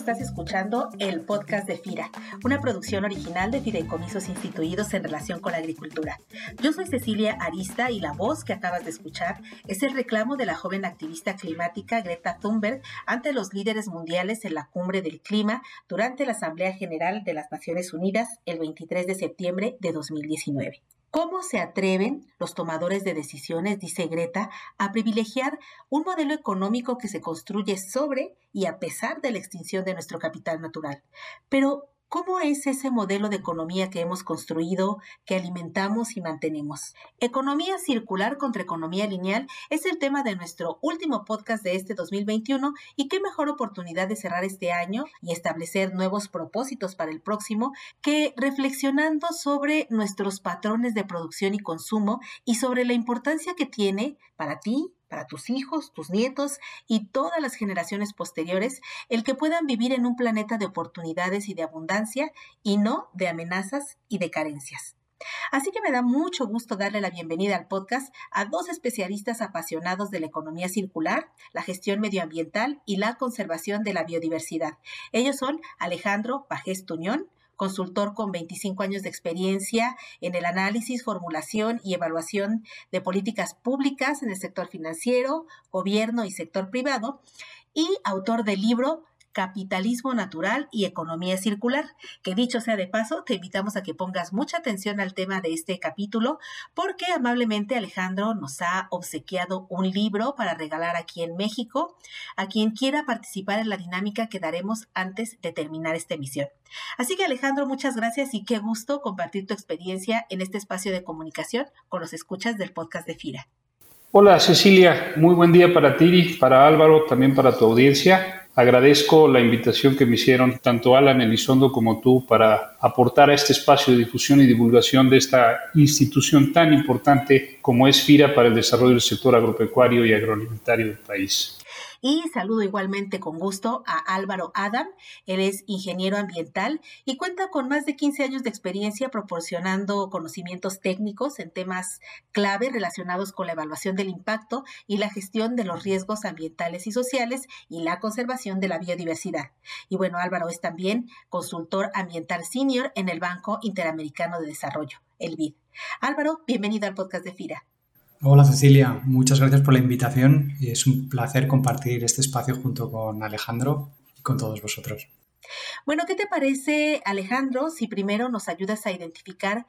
Estás escuchando el podcast de FIRA, una producción original de fideicomisos instituidos en relación con la agricultura. Yo soy Cecilia Arista y la voz que acabas de escuchar es el reclamo de la joven activista climática Greta Thunberg ante los líderes mundiales en la cumbre del clima durante la Asamblea General de las Naciones Unidas el 23 de septiembre de 2019. ¿Cómo se atreven los tomadores de decisiones, dice Greta, a privilegiar un modelo económico que se construye sobre y a pesar de la extinción de nuestro capital natural? Pero, ¿Cómo es ese modelo de economía que hemos construido, que alimentamos y mantenemos? Economía circular contra economía lineal es el tema de nuestro último podcast de este 2021 y qué mejor oportunidad de cerrar este año y establecer nuevos propósitos para el próximo que reflexionando sobre nuestros patrones de producción y consumo y sobre la importancia que tiene para ti, para tus hijos, tus nietos y todas las generaciones posteriores, el que puedan vivir en un planeta de oportunidades y de abundancia y no de amenazas y de carencias. Así que me da mucho gusto darle la bienvenida al podcast a dos especialistas apasionados de la economía circular, la gestión medioambiental y la conservación de la biodiversidad. Ellos son Alejandro Pajés Tuñón, consultor con 25 años de experiencia en el análisis, formulación y evaluación de políticas públicas en el sector financiero, gobierno y sector privado, y autor del libro Capitalismo Natural y Economía Circular, que dicho sea de paso, te invitamos a que pongas mucha atención al tema de este capítulo, porque amablemente Alejandro nos ha obsequiado un libro para regalar aquí en México a quien quiera participar en la dinámica que daremos antes de terminar esta emisión. Así que Alejandro, muchas gracias y qué gusto compartir tu experiencia en este espacio de comunicación con los escuchas del podcast de FIRA. Hola Cecilia, muy buen día para ti, para Álvaro, también para tu audiencia. Agradezco la invitación que me hicieron tanto Alan Elizondo como tú para aportar a este espacio de difusión y divulgación de esta institución tan importante como es FIRA para el desarrollo del sector agropecuario y agroalimentario del país. Y saludo igualmente con gusto a Álvaro Adam. Él es ingeniero ambiental y cuenta con más de 15 años de experiencia proporcionando conocimientos técnicos en temas clave relacionados con la evaluación del impacto y la gestión de los riesgos ambientales y sociales y la conservación de la biodiversidad. Y bueno, Álvaro es también consultor ambiental senior en el Banco Interamericano de Desarrollo, el BID. Álvaro, bienvenido al podcast de FIRA. Hola Cecilia, muchas gracias por la invitación es un placer compartir este espacio junto con Alejandro y con todos vosotros. Bueno, ¿qué te parece Alejandro si primero nos ayudas a identificar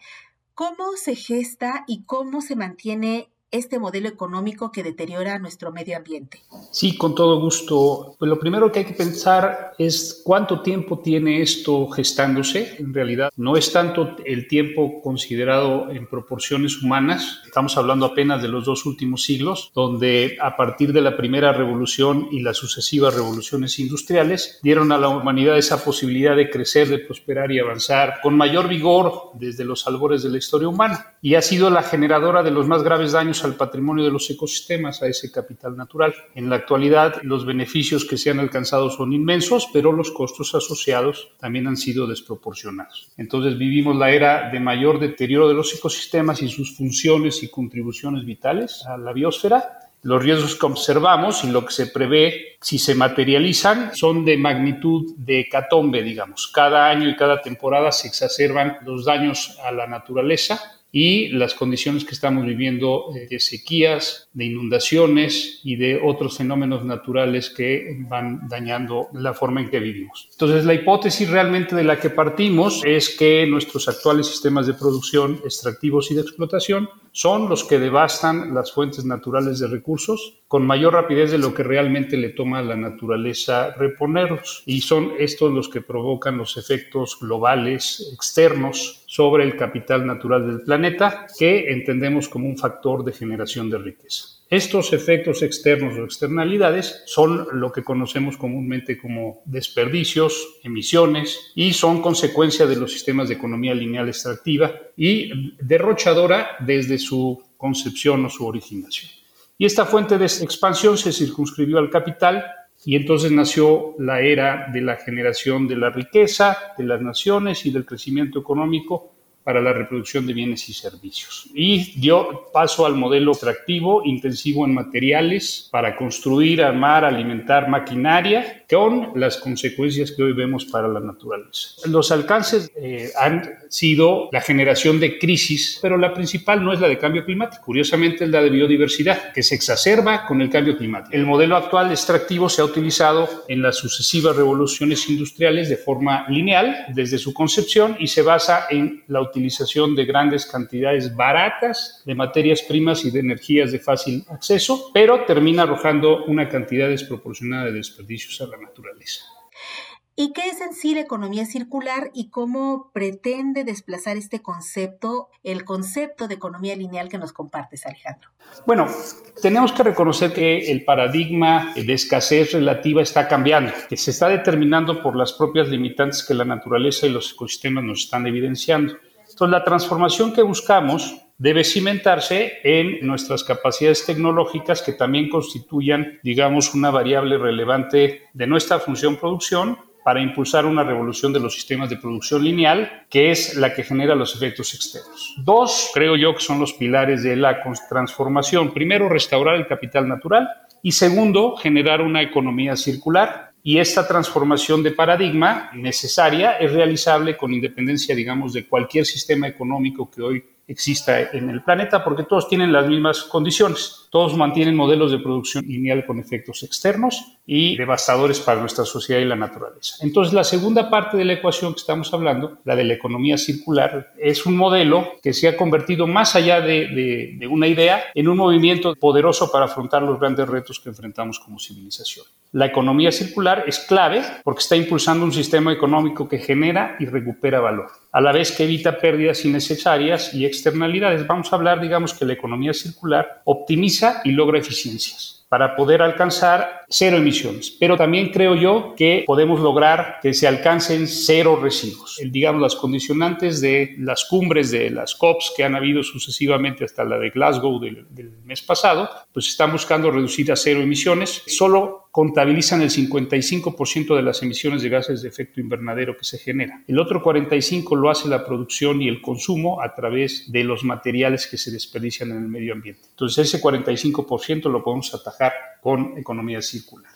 cómo se gesta y cómo se mantiene este modelo económico que deteriora nuestro medio ambiente? Sí, con todo gusto. Pues lo primero que hay que pensar es cuánto tiempo tiene esto gestándose. En realidad, no es tanto el tiempo considerado en proporciones humanas. Estamos hablando apenas de los dos últimos siglos, donde a partir de la primera revolución y las sucesivas revoluciones industriales dieron a la humanidad esa posibilidad de crecer, de prosperar y avanzar con mayor vigor desde los albores de la historia humana. Y ha sido la generadora de los más graves daños al patrimonio de los ecosistemas, a ese capital natural. En la actualidad, los beneficios que se han alcanzado son inmensos, pero los costos asociados también han sido desproporcionados. Entonces vivimos la era de mayor deterioro de los ecosistemas y sus funciones y contribuciones vitales a la biosfera los riesgos que observamos y lo que se prevé, si se materializan, son de magnitud de catombe, digamos. Cada año y cada temporada se exacerban los daños a la naturaleza y las condiciones que estamos viviendo eh, de sequías, de inundaciones y de otros fenómenos naturales que van dañando la forma en que vivimos. Entonces, la hipótesis realmente de la que partimos es que nuestros actuales sistemas de producción extractivos y de explotación son los que devastan las fuentes naturales de recursos con mayor rapidez de lo que realmente le toma a la naturaleza reponerlos. Y son estos los que provocan los efectos globales externos sobre el capital natural del planeta que entendemos como un factor de generación de riqueza. Estos efectos externos o externalidades son lo que conocemos comúnmente como desperdicios, emisiones y son consecuencia de los sistemas de economía lineal extractiva y derrochadora desde su concepción o su originación. Y esta fuente de expansión se circunscribió al capital y entonces nació la era de la generación de la riqueza de las naciones y del crecimiento económico para la reproducción de bienes y servicios. Y dio paso al modelo extractivo intensivo en materiales para construir, armar, alimentar maquinaria con las consecuencias que hoy vemos para la naturaleza. Los alcances eh, han sido la generación de crisis, pero la principal no es la de cambio climático, curiosamente es la de biodiversidad, que se exacerba con el cambio climático. El modelo actual extractivo se ha utilizado en las sucesivas revoluciones industriales de forma lineal desde su concepción y se basa en la utilización de grandes cantidades baratas de materias primas y de energías de fácil acceso, pero termina arrojando una cantidad desproporcionada de desperdicios a la naturaleza. ¿Y qué es en sí la economía circular y cómo pretende desplazar este concepto, el concepto de economía lineal que nos compartes, Alejandro? Bueno, tenemos que reconocer que el paradigma de escasez relativa está cambiando, que se está determinando por las propias limitantes que la naturaleza y los ecosistemas nos están evidenciando. Entonces, la transformación que buscamos debe cimentarse en nuestras capacidades tecnológicas que también constituyan, digamos, una variable relevante de nuestra función producción para impulsar una revolución de los sistemas de producción lineal, que es la que genera los efectos externos. Dos, creo yo que son los pilares de la transformación. Primero, restaurar el capital natural y segundo, generar una economía circular y esta transformación de paradigma necesaria es realizable con independencia, digamos, de cualquier sistema económico que hoy exista en el planeta, porque todos tienen las mismas condiciones. Todos mantienen modelos de producción lineal con efectos externos y devastadores para nuestra sociedad y la naturaleza. Entonces, la segunda parte de la ecuación que estamos hablando, la de la economía circular, es un modelo que se ha convertido más allá de, de una idea en un movimiento poderoso para afrontar los grandes retos que enfrentamos como civilización. La economía circular es clave porque está impulsando un sistema económico que genera y recupera valor, a la vez que evita pérdidas innecesarias y externalidades. Vamos a hablar, digamos, que la economía circular optimiza y logra eficiencias para poder alcanzar cero emisiones. Pero también creo yo que podemos lograr que se alcancen cero residuos. El, digamos, las condicionantes de las cumbres de las COPs que han habido sucesivamente hasta la de Glasgow del, del mes pasado, pues están buscando reducir a cero emisiones. Solo contabilizan el 55% de las emisiones de gases de efecto invernadero que se generan. El otro 45% lo hace la producción y el consumo a través de los materiales que se desperdician en el medio ambiente. Entonces ese 45% lo podemos atajar con economía circular.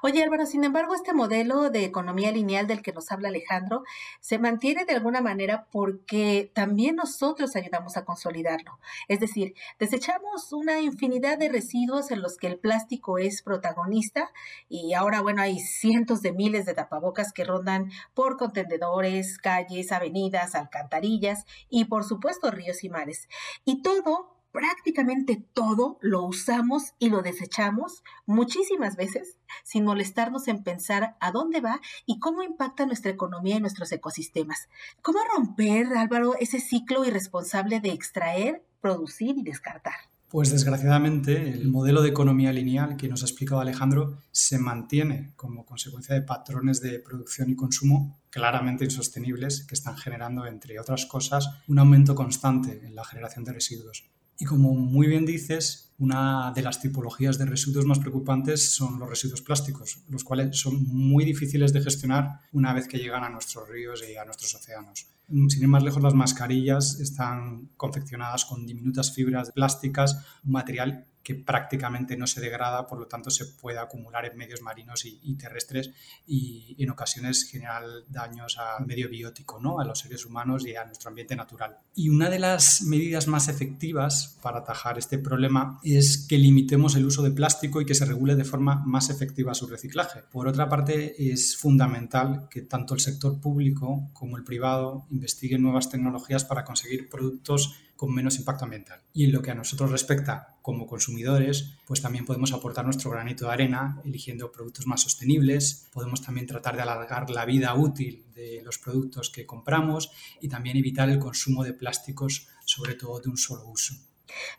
Oye Álvaro, sin embargo, este modelo de economía lineal del que nos habla Alejandro se mantiene de alguna manera porque también nosotros ayudamos a consolidarlo. Es decir, desechamos una infinidad de residuos en los que el plástico es protagonista y ahora, bueno, hay cientos de miles de tapabocas que rondan por contenedores, calles, avenidas, alcantarillas y por supuesto ríos y mares. Y todo prácticamente todo lo usamos y lo desechamos muchísimas veces sin molestarnos en pensar a dónde va y cómo impacta nuestra economía y nuestros ecosistemas. ¿Cómo romper, Álvaro, ese ciclo irresponsable de extraer, producir y descartar? Pues desgraciadamente el modelo de economía lineal que nos ha explicado Alejandro se mantiene como consecuencia de patrones de producción y consumo claramente insostenibles que están generando, entre otras cosas, un aumento constante en la generación de residuos. Y como muy bien dices, una de las tipologías de residuos más preocupantes son los residuos plásticos, los cuales son muy difíciles de gestionar una vez que llegan a nuestros ríos y a nuestros océanos. Sin ir más lejos, las mascarillas están confeccionadas con diminutas fibras plásticas, un material que prácticamente no se degrada, por lo tanto se puede acumular en medios marinos y, terrestres y en ocasiones generar daños al medio biótico, ¿no? a los seres humanos y a nuestro ambiente natural. Y una de las medidas más efectivas para atajar este problema es que limitemos el uso de plástico y que se regule de forma más efectiva su reciclaje. Por otra parte, es fundamental que tanto el sector público como el privado investiguen nuevas tecnologías para conseguir productos con menos impacto ambiental. Y en lo que a nosotros respecta como consumidores, pues también podemos aportar nuestro granito de arena eligiendo productos más sostenibles, podemos también tratar de alargar la vida útil de los productos que compramos y también evitar el consumo de plásticos, sobre todo de un solo uso.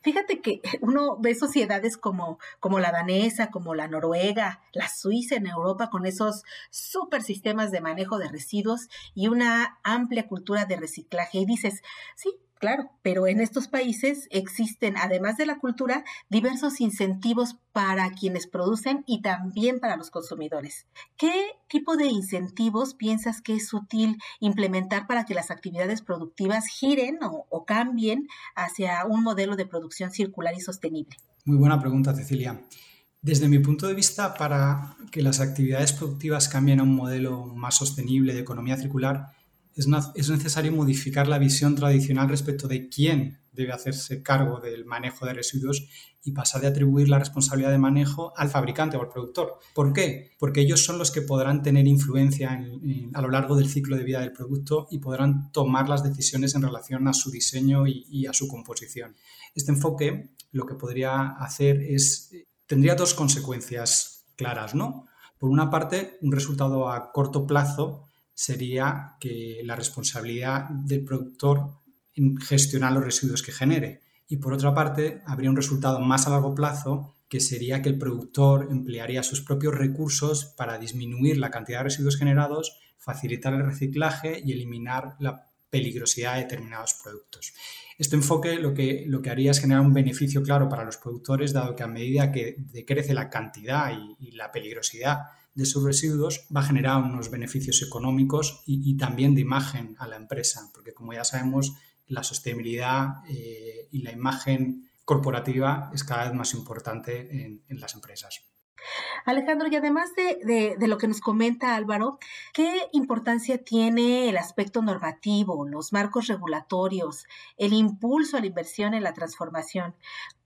Fíjate que uno ve sociedades como, como la danesa, como la noruega, la suiza en Europa, con esos super sistemas de manejo de residuos y una amplia cultura de reciclaje. Y dices, sí, Claro, pero en estos países existen, además de la cultura, diversos incentivos para quienes producen y también para los consumidores. ¿Qué tipo de incentivos piensas que es útil implementar para que las actividades productivas giren o, cambien hacia un modelo de producción circular y sostenible? Muy buena pregunta, Cecilia. Desde mi punto de vista, para que las actividades productivas cambien a un modelo más sostenible de economía circular, es, necesario modificar la visión tradicional respecto de quién debe hacerse cargo del manejo de residuos y pasar de atribuir la responsabilidad de manejo al fabricante o al productor. ¿Por qué? Porque ellos son los que podrán tener influencia a lo largo del ciclo de vida del producto y podrán tomar las decisiones en relación a su diseño y, y a su composición. Este enfoque lo que podría hacer es, tendría dos consecuencias claras, ¿no? Por una parte, un resultado a corto plazo sería que la responsabilidad del productor en gestionar los residuos que genere. Y por otra parte, habría un resultado más a largo plazo que sería que el productor emplearía sus propios recursos para disminuir la cantidad de residuos generados, facilitar el reciclaje y eliminar la peligrosidad de determinados productos. Este enfoque lo que, lo que haría es generar un beneficio claro para los productores, dado que a medida que decrece la cantidad y la peligrosidad de sus residuos va a generar unos beneficios económicos y, también de imagen a la empresa, porque como ya sabemos, la sostenibilidad eh, y la imagen corporativa es cada vez más importante en, las empresas. Alejandro, y además de, de, lo que nos comenta Álvaro, ¿qué importancia tiene el aspecto normativo, los marcos regulatorios, el impulso a la inversión en la transformación?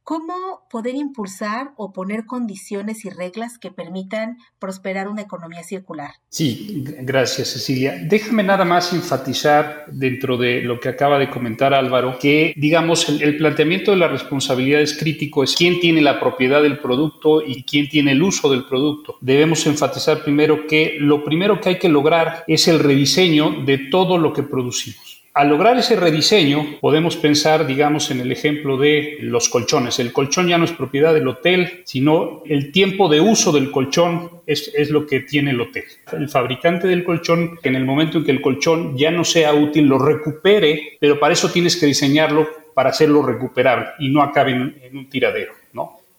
¿Cómo poder impulsar o poner condiciones y reglas que permitan prosperar una economía circular? Sí, gracias Cecilia. Déjame nada más enfatizar dentro de lo que acaba de comentar Álvaro, que digamos el, planteamiento de la responsabilidad es crítico, es quién tiene la propiedad del producto y quién tiene el uso del producto. Debemos enfatizar primero que lo primero que hay que lograr es el rediseño de todo lo que producimos. Al lograr ese rediseño, podemos pensar, digamos, en el ejemplo de los colchones. El colchón ya no es propiedad del hotel, sino el tiempo de uso del colchón es, lo que tiene el hotel. El fabricante del colchón, en el momento en que el colchón ya no sea útil, lo recupere, pero para eso tienes que diseñarlo para hacerlo recuperable y no acabe en, en un tiradero.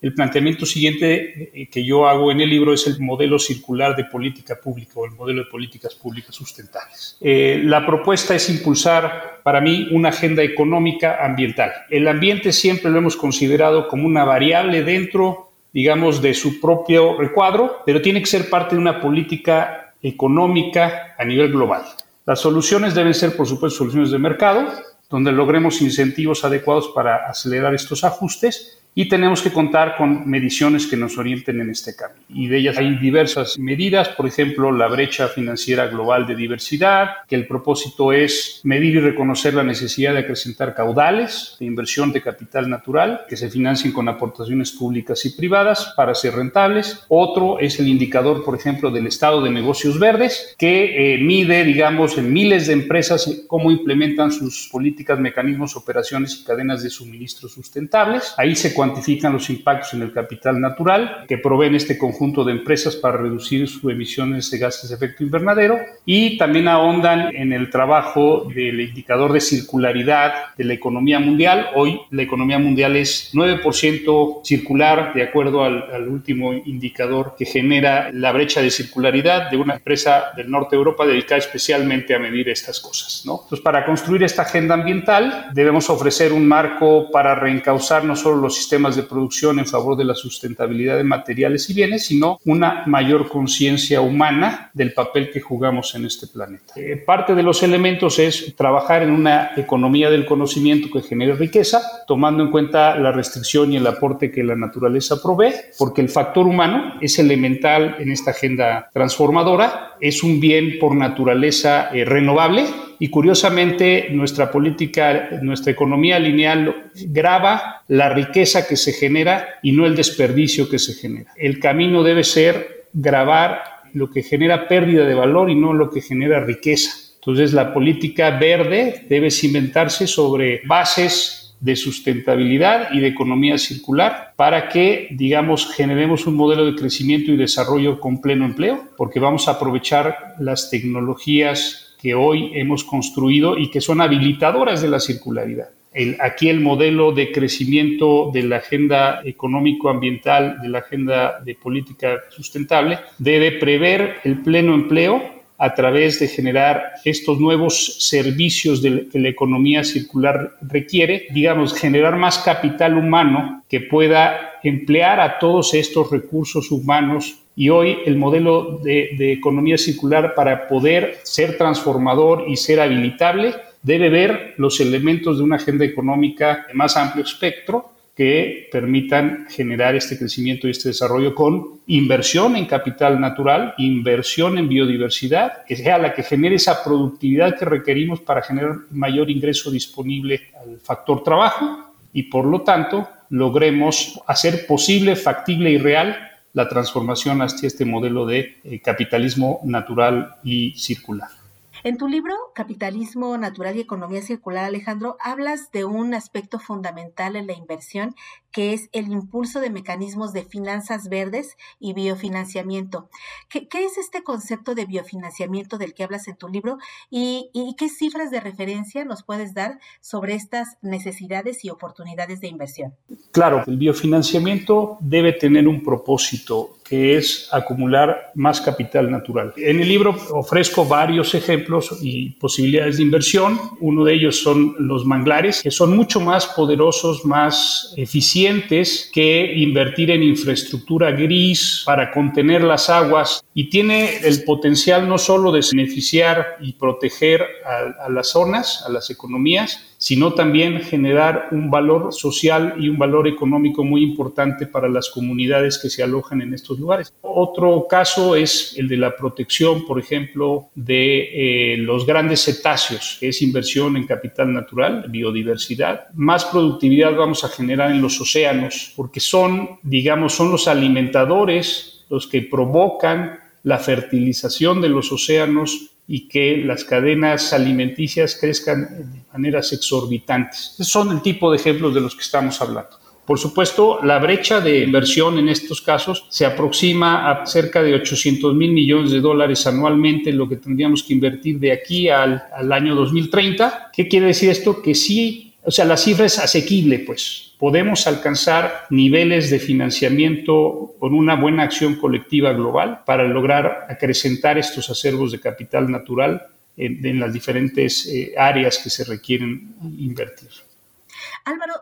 El planteamiento siguiente eh, que yo hago en el libro es el modelo circular de política pública o el modelo de políticas públicas sustentables. Eh, la propuesta es impulsar para mí una agenda económica ambiental. El ambiente siempre lo hemos considerado como una variable dentro, digamos, de su propio recuadro, pero tiene que ser parte de una política económica a nivel global. Las soluciones deben ser, por supuesto, soluciones de mercado, donde logremos incentivos adecuados para acelerar estos ajustes y tenemos que contar con mediciones que nos orienten en este camino. Y de ellas hay diversas medidas, por ejemplo, la brecha financiera global de diversidad, que el propósito es medir y reconocer la necesidad de acrecentar caudales de inversión de capital natural que se financien con aportaciones públicas y privadas para ser rentables. Otro es el indicador, por ejemplo, del estado de negocios verdes, que eh, mide, digamos, en miles de empresas cómo implementan sus políticas, mecanismos, operaciones y cadenas de suministro sustentables. Ahí se cuantifican los impactos en el capital natural que proveen este conjunto de empresas para reducir sus emisiones de gases de efecto invernadero y también ahondan en el trabajo del indicador de circularidad de la economía mundial. Hoy la economía mundial es 9% circular de acuerdo al, al último indicador que genera la brecha de circularidad de una empresa del norte de Europa dedicada especialmente a medir estas cosas. ¿no? Entonces, para construir esta agenda ambiental debemos ofrecer un marco para reencauzar no solo los sistemas de producción en favor de la sustentabilidad de materiales y bienes, sino una mayor conciencia humana del papel que jugamos en este planeta. Eh, parte de los elementos es trabajar en una economía del conocimiento que genere riqueza, tomando en cuenta la restricción y el aporte que la naturaleza provee, porque el factor humano es elemental en esta agenda transformadora, es un bien por naturaleza eh, renovable y curiosamente nuestra política, nuestra economía lineal graba la riqueza que se genera y no el desperdicio que se genera. El camino debe ser grabar lo que genera pérdida de valor y no lo que genera riqueza. Entonces la política verde debe cimentarse sobre bases de sustentabilidad y de economía circular para que, digamos, generemos un modelo de crecimiento y desarrollo con pleno empleo, porque vamos a aprovechar las tecnologías que hoy hemos construido y que son habilitadoras de la circularidad. aquí el modelo de crecimiento de la agenda económico-ambiental, de la agenda de política sustentable, debe prever el pleno empleo a través de generar estos nuevos servicios que la economía circular requiere, digamos, generar más capital humano que pueda emplear a todos estos recursos humanos y hoy el modelo de, economía circular para poder ser transformador y ser habilitable debe ver los elementos de una agenda económica de más amplio espectro que permitan generar este crecimiento y este desarrollo con inversión en capital natural, inversión en biodiversidad, que sea la que genere esa productividad que requerimos para generar mayor ingreso disponible al factor trabajo y por lo tanto logremos hacer posible, factible y real la transformación hacia este modelo de eh, capitalismo natural y circular. En tu libro, Capitalismo Natural y Economía Circular, Alejandro, hablas de un aspecto fundamental en la inversión, que es el impulso de mecanismos de finanzas verdes y biofinanciamiento. ¿Qué, es este concepto de biofinanciamiento del que hablas en tu libro y, qué cifras de referencia nos puedes dar sobre estas necesidades y oportunidades de inversión? Claro, el biofinanciamiento debe tener un propósito que es acumular más capital natural. En el libro ofrezco varios ejemplos y posibilidades de inversión. Uno de ellos son los manglares, que son mucho más poderosos, más eficientes que invertir en infraestructura gris para contener las aguas y tiene el potencial no solo de beneficiar y proteger a, a las zonas, a las economías, sino también generar un valor social y un valor económico muy importante para las comunidades que se alojan en estos lugares. Otro caso es el de la protección, por ejemplo, de eh, los grandes cetáceos, que es inversión en capital natural, biodiversidad. Más productividad vamos a generar en los océanos, porque son, digamos, son los alimentadores los que provocan la fertilización de los océanos y que las cadenas alimenticias crezcan de maneras exorbitantes. Esos son el tipo de ejemplos de los que estamos hablando. Por supuesto, la brecha de inversión en estos casos se aproxima a cerca de 800 mil millones de dólares anualmente, lo que tendríamos que invertir de aquí al, al año 2030. ¿Qué quiere decir esto? Que sí, o sea, la cifra es asequible, pues podemos alcanzar niveles de financiamiento con una buena acción colectiva global para lograr acrecentar estos acervos de capital natural en, las diferentes eh, áreas que se requieren invertir. Álvaro,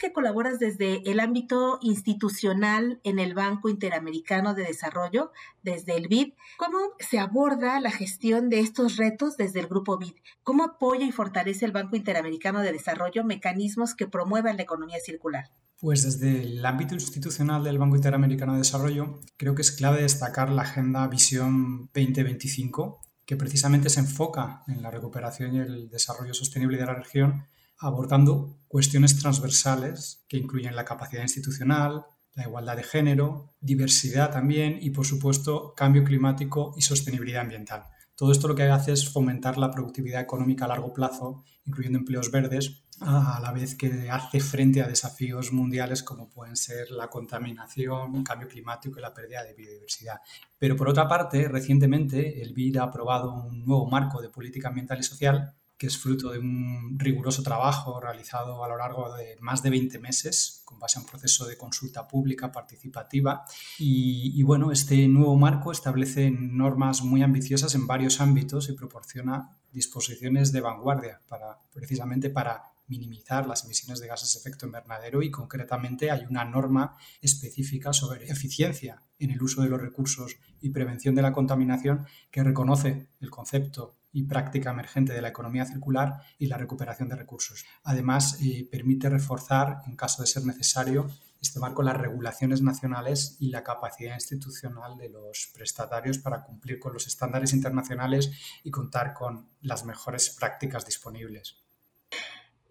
que colaboras desde el ámbito institucional en el Banco Interamericano de Desarrollo, desde el BID, ¿cómo se aborda la gestión de estos retos desde el Grupo BID? ¿Cómo apoya y fortalece el Banco Interamericano de Desarrollo mecanismos que promuevan la economía circular? Pues desde el ámbito institucional del Banco Interamericano de Desarrollo, creo que es clave destacar la Agenda Visión 2025, que precisamente se enfoca en la recuperación y el desarrollo sostenible de la región abordando cuestiones transversales que incluyen la capacidad institucional, la igualdad de género, diversidad también y, por supuesto, cambio climático y sostenibilidad ambiental. Todo esto lo que hace es fomentar la productividad económica a largo plazo, incluyendo empleos verdes, a la vez que hace frente a desafíos mundiales como pueden ser la contaminación, el cambio climático y la pérdida de biodiversidad. Pero por otra parte, recientemente el BID ha aprobado un nuevo marco de política ambiental y social que es fruto de un riguroso trabajo realizado a lo largo de más de 20 meses, con base a un proceso de consulta pública participativa. Y, bueno, este nuevo marco establece normas muy ambiciosas en varios ámbitos y proporciona disposiciones de vanguardia para, precisamente para minimizar las emisiones de gases de efecto invernadero y concretamente hay una norma específica sobre eficiencia en el uso de los recursos y prevención de la contaminación que reconoce el concepto y práctica emergente de la economía circular y la recuperación de recursos. Además, eh, permite reforzar, en caso de ser necesario, este marco, las regulaciones nacionales y la capacidad institucional de los prestatarios para cumplir con los estándares internacionales y contar con las mejores prácticas disponibles.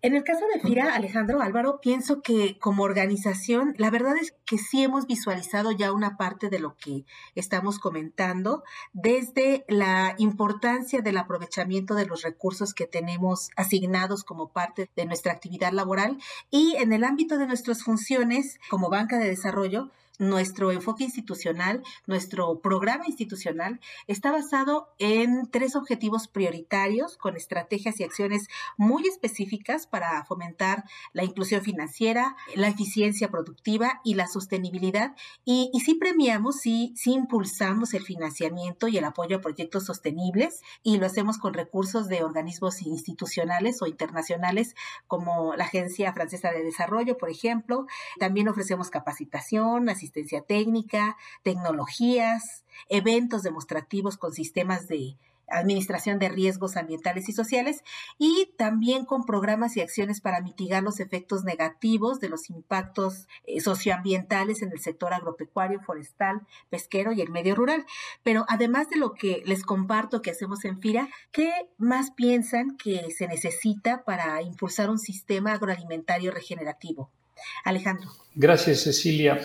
En el caso de FIRA, Alejandro Álvaro, pienso que como organización, la verdad es que sí hemos visualizado ya una parte de lo que estamos comentando, desde la importancia del aprovechamiento de los recursos que tenemos asignados como parte de nuestra actividad laboral y en el ámbito de nuestras funciones como banca de desarrollo, nuestro enfoque institucional, nuestro programa institucional está basado en tres objetivos prioritarios con estrategias y acciones muy específicas para fomentar la inclusión financiera, la eficiencia productiva y la sostenibilidad. Y, sí premiamos, sí, sí impulsamos el financiamiento y el apoyo a proyectos sostenibles y lo hacemos con recursos de organismos institucionales o internacionales como la Agencia Francesa de Desarrollo, por ejemplo. También ofrecemos capacitación, asistencia asistencia técnica, tecnologías, eventos demostrativos con sistemas de administración de riesgos ambientales y sociales y también con programas y acciones para mitigar los efectos negativos de los impactos eh, socioambientales en el sector agropecuario, forestal, pesquero y el medio rural. Pero además de lo que les comparto que hacemos en FIRA, ¿qué más piensan que se necesita para impulsar un sistema agroalimentario regenerativo? Alejandro. Gracias, Cecilia.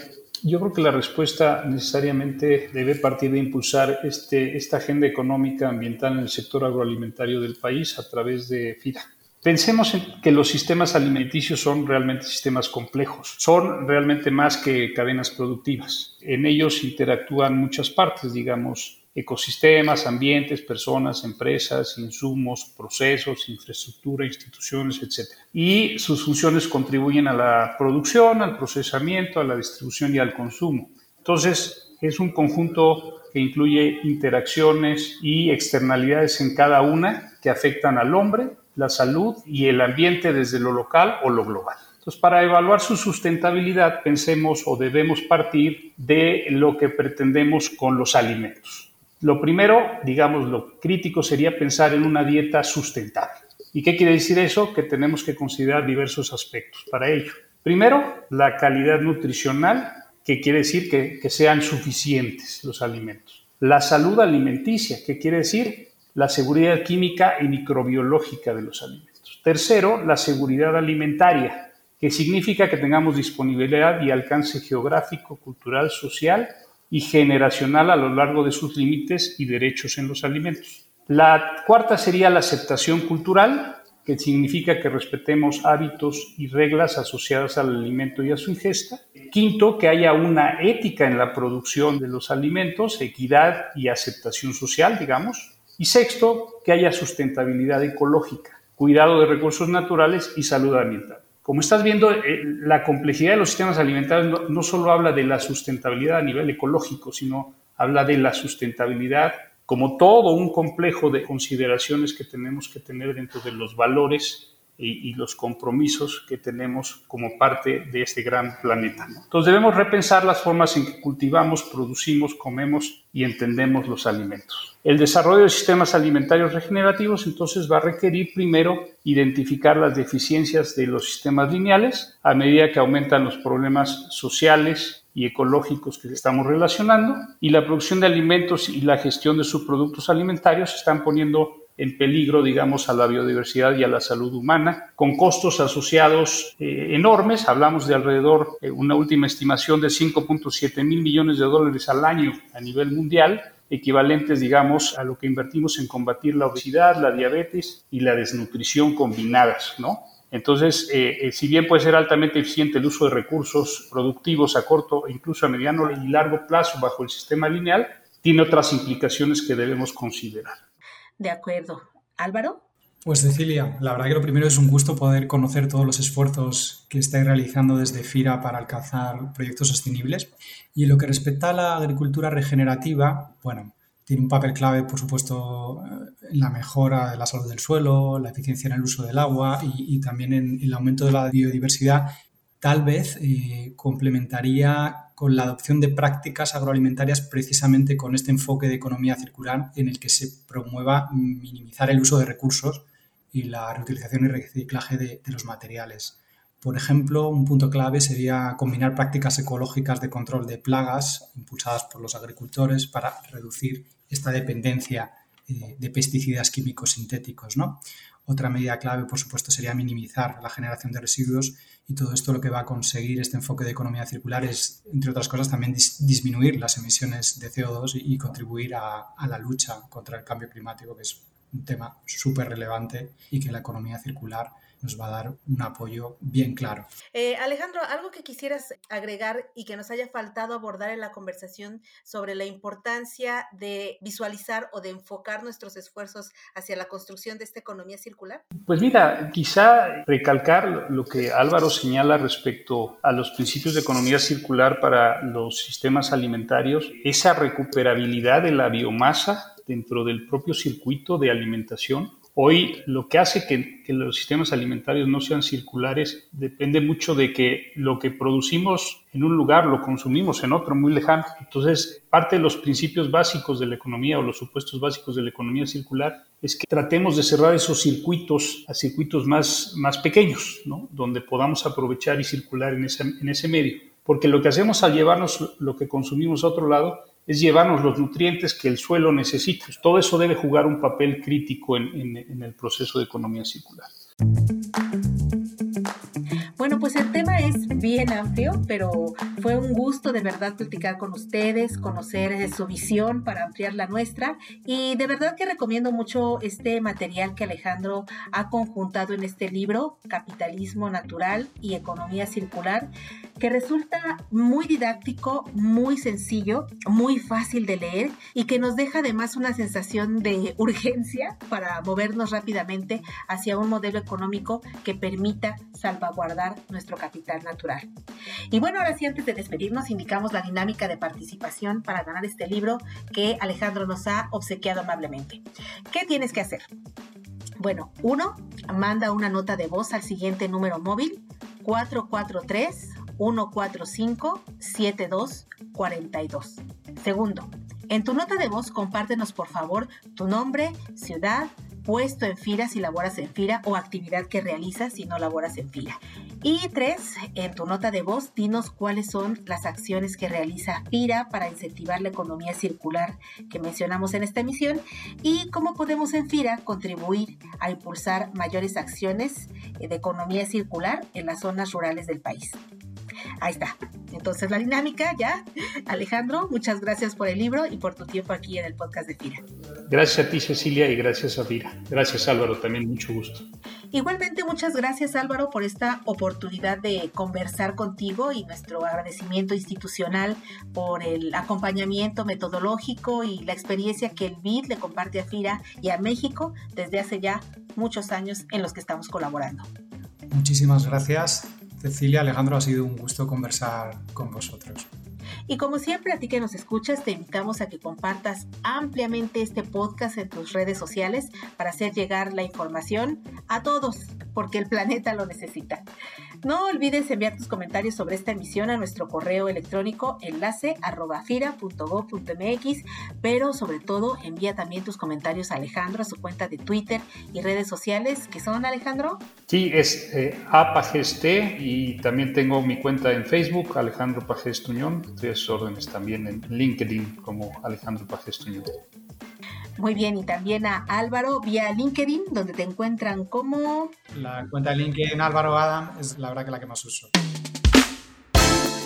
Yo creo que la respuesta necesariamente debe partir de impulsar este, esta agenda económica ambiental en el sector agroalimentario del país a través de FIRA. Pensemos en que los sistemas alimenticios son realmente sistemas complejos, son realmente más que cadenas productivas. En ellos interactúan muchas partes, digamos, ecosistemas, ambientes, personas, empresas, insumos, procesos, infraestructura, instituciones, etc. Y sus funciones contribuyen a la producción, al procesamiento, a la distribución y al consumo. Entonces, es un conjunto que incluye interacciones y externalidades en cada una que afectan al hombre, la salud y el ambiente desde lo local o lo global. Entonces, para evaluar su sustentabilidad, pensemos o debemos partir de lo que pretendemos con los alimentos. Lo primero, digamos, lo crítico sería pensar en una dieta sustentable. ¿Y qué quiere decir eso? Que tenemos que considerar diversos aspectos para ello. Primero, la calidad nutricional, que quiere decir que, sean suficientes los alimentos. La salud alimenticia, que quiere decir la seguridad química y microbiológica de los alimentos. Tercero, la seguridad alimentaria, que significa que tengamos disponibilidad y alcance geográfico, cultural, social y generacional a lo largo de sus límites y derechos en los alimentos. La cuarta sería la aceptación cultural, que significa que respetemos hábitos y reglas asociadas al alimento y a su ingesta. Quinto, que haya una ética en la producción de los alimentos, equidad y aceptación social, digamos. Y sexto, que haya sustentabilidad ecológica, cuidado de recursos naturales y salud ambiental. Como estás viendo, eh, la complejidad de los sistemas alimentarios no, solo habla de la sustentabilidad a nivel ecológico, sino habla de la sustentabilidad como todo un complejo de consideraciones que tenemos que tener dentro de los valores y, los compromisos que tenemos como parte de este gran planeta. Entonces debemos repensar las formas en que cultivamos, producimos, comemos y entendemos los alimentos. El desarrollo de sistemas alimentarios regenerativos entonces va a requerir primero identificar las deficiencias de los sistemas lineales a medida que aumentan los problemas sociales y ecológicos que estamos relacionando y la producción de alimentos y la gestión de subproductos alimentarios están poniendo en peligro, digamos, a la biodiversidad y a la salud humana, con costos asociados eh, enormes. Hablamos de alrededor, eh, una última estimación de 5.7 mil millones de dólares al año a nivel mundial, equivalentes, digamos, a lo que invertimos en combatir la obesidad, la diabetes y la desnutrición combinadas, ¿no? Entonces, eh, si bien puede ser altamente eficiente el uso de recursos productivos a corto, incluso a mediano y largo plazo bajo el sistema lineal, tiene otras implicaciones que debemos considerar. De acuerdo. Álvaro. Pues Cecilia, la verdad que lo primero es un gusto poder conocer todos los esfuerzos que estáis realizando desde FIRA para alcanzar proyectos sostenibles. Y en lo que respecta a la agricultura regenerativa, bueno, tiene un papel clave, por supuesto, en la mejora de la salud del suelo, la eficiencia en el uso del agua y, también en, el aumento de la biodiversidad. Tal vez eh, complementaría con la adopción de prácticas agroalimentarias precisamente con este enfoque de economía circular en el que se promueva minimizar el uso de recursos y la reutilización y reciclaje de, los materiales. Por ejemplo, un punto clave sería combinar prácticas ecológicas de control de plagas impulsadas por los agricultores para reducir esta dependencia eh, de pesticidas químicos sintéticos. ¿no? Otra medida clave, por supuesto, sería minimizar la generación de residuos y todo esto lo que va a conseguir este enfoque de economía circular es, entre otras cosas, también disminuir las emisiones de CO2 y, contribuir a, a, la lucha contra el cambio climático, que es un tema súper relevante y que la economía circular nos va a dar un apoyo bien claro. Eh, Alejandro, algo que quisieras agregar y que nos haya faltado abordar en la conversación sobre la importancia de visualizar o de enfocar nuestros esfuerzos hacia la construcción de esta economía circular? Pues mira, quizá recalcar lo que Álvaro señala respecto a los principios de economía circular para los sistemas alimentarios, esa recuperabilidad de la biomasa dentro del propio circuito de alimentación Hoy lo que hace que, los sistemas alimentarios no sean circulares depende mucho de que lo que producimos en un lugar lo consumimos en otro muy lejano. Entonces, parte de los principios básicos de la economía o los supuestos básicos de la economía circular es que tratemos de cerrar esos circuitos a circuitos más, más pequeños, ¿no? donde podamos aprovechar y circular en ese, en ese medio. Porque lo que hacemos al llevarnos lo que consumimos a otro lado es llevarnos los nutrientes que el suelo necesita. Todo eso debe jugar un papel crítico en, en el proceso de economía circular. Bueno, pues el tema es bien amplio, pero fue un gusto de verdad platicar con ustedes, conocer eh, su visión para ampliar la nuestra y de verdad que recomiendo mucho este material que Alejandro ha conjuntado en este libro, Capitalismo Natural y Economía Circular, que resulta muy didáctico, muy sencillo, muy fácil de leer y que nos deja además una sensación de urgencia para movernos rápidamente hacia un modelo económico que permita salvaguardar nuestro capital natural. Y bueno, ahora sí, antes de despedirnos, indicamos la dinámica de participación para ganar este libro que Alejandro nos ha obsequiado amablemente. ¿Qué tienes que hacer? Bueno, uno, manda una nota de voz al siguiente número móvil 443 145 7242. Segundo, en tu nota de voz compártenos por favor tu nombre, ciudad, puesto en FIRA si laboras en FIRA o actividad que realizas si no laboras en FIRA. Y tres, en tu nota de voz, dinos cuáles son las acciones que realiza FIRA para incentivar la economía circular que mencionamos en esta emisión y cómo podemos en FIRA contribuir a impulsar mayores acciones de economía circular en las zonas rurales del país. Ahí está. Entonces la dinámica ya. Alejandro, muchas gracias por el libro y por tu tiempo aquí en el podcast de FIRA. Gracias a ti Cecilia y gracias a FIRA. Gracias Álvaro, también mucho gusto. Igualmente muchas gracias Álvaro por esta oportunidad de conversar contigo y nuestro agradecimiento institucional por el acompañamiento metodológico y la experiencia que el BID le comparte a FIRA y a México desde hace ya muchos años en los que estamos colaborando. Muchísimas gracias Cecilia, Alejandro, ha sido un gusto conversar con vosotros. Y como siempre, a ti que nos escuchas, te invitamos a que compartas ampliamente este podcast en tus redes sociales para hacer llegar la información a todos, porque el planeta lo necesita. No olvides enviar tus comentarios sobre esta emisión a nuestro correo electrónico enlace pero sobre todo envía también tus comentarios a Alejandro a su cuenta de Twitter y redes sociales, que son Alejandro. Sí, es eh, y también tengo mi cuenta en Facebook, Alejandro Pajes Tuñón, tres órdenes también en LinkedIn como Alejandro Pajes Tuñón. Muy bien, y también a Álvaro vía LinkedIn, donde te encuentran como... La cuenta de LinkedIn Álvaro Adam es la verdad que la que más uso.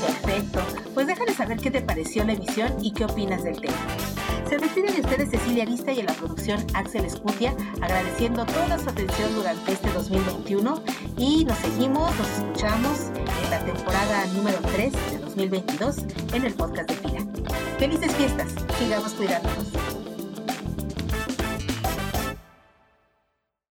Perfecto. Pues déjale saber qué te pareció la emisión y qué opinas del tema. Se despiden de ustedes Cecilia Arista y en la producción Axel Escutia, agradeciendo toda su atención durante este 2021 y nos seguimos, nos escuchamos en la temporada número 3 de 2022 en el podcast de Pira. Felices fiestas, sigamos cuidándonos.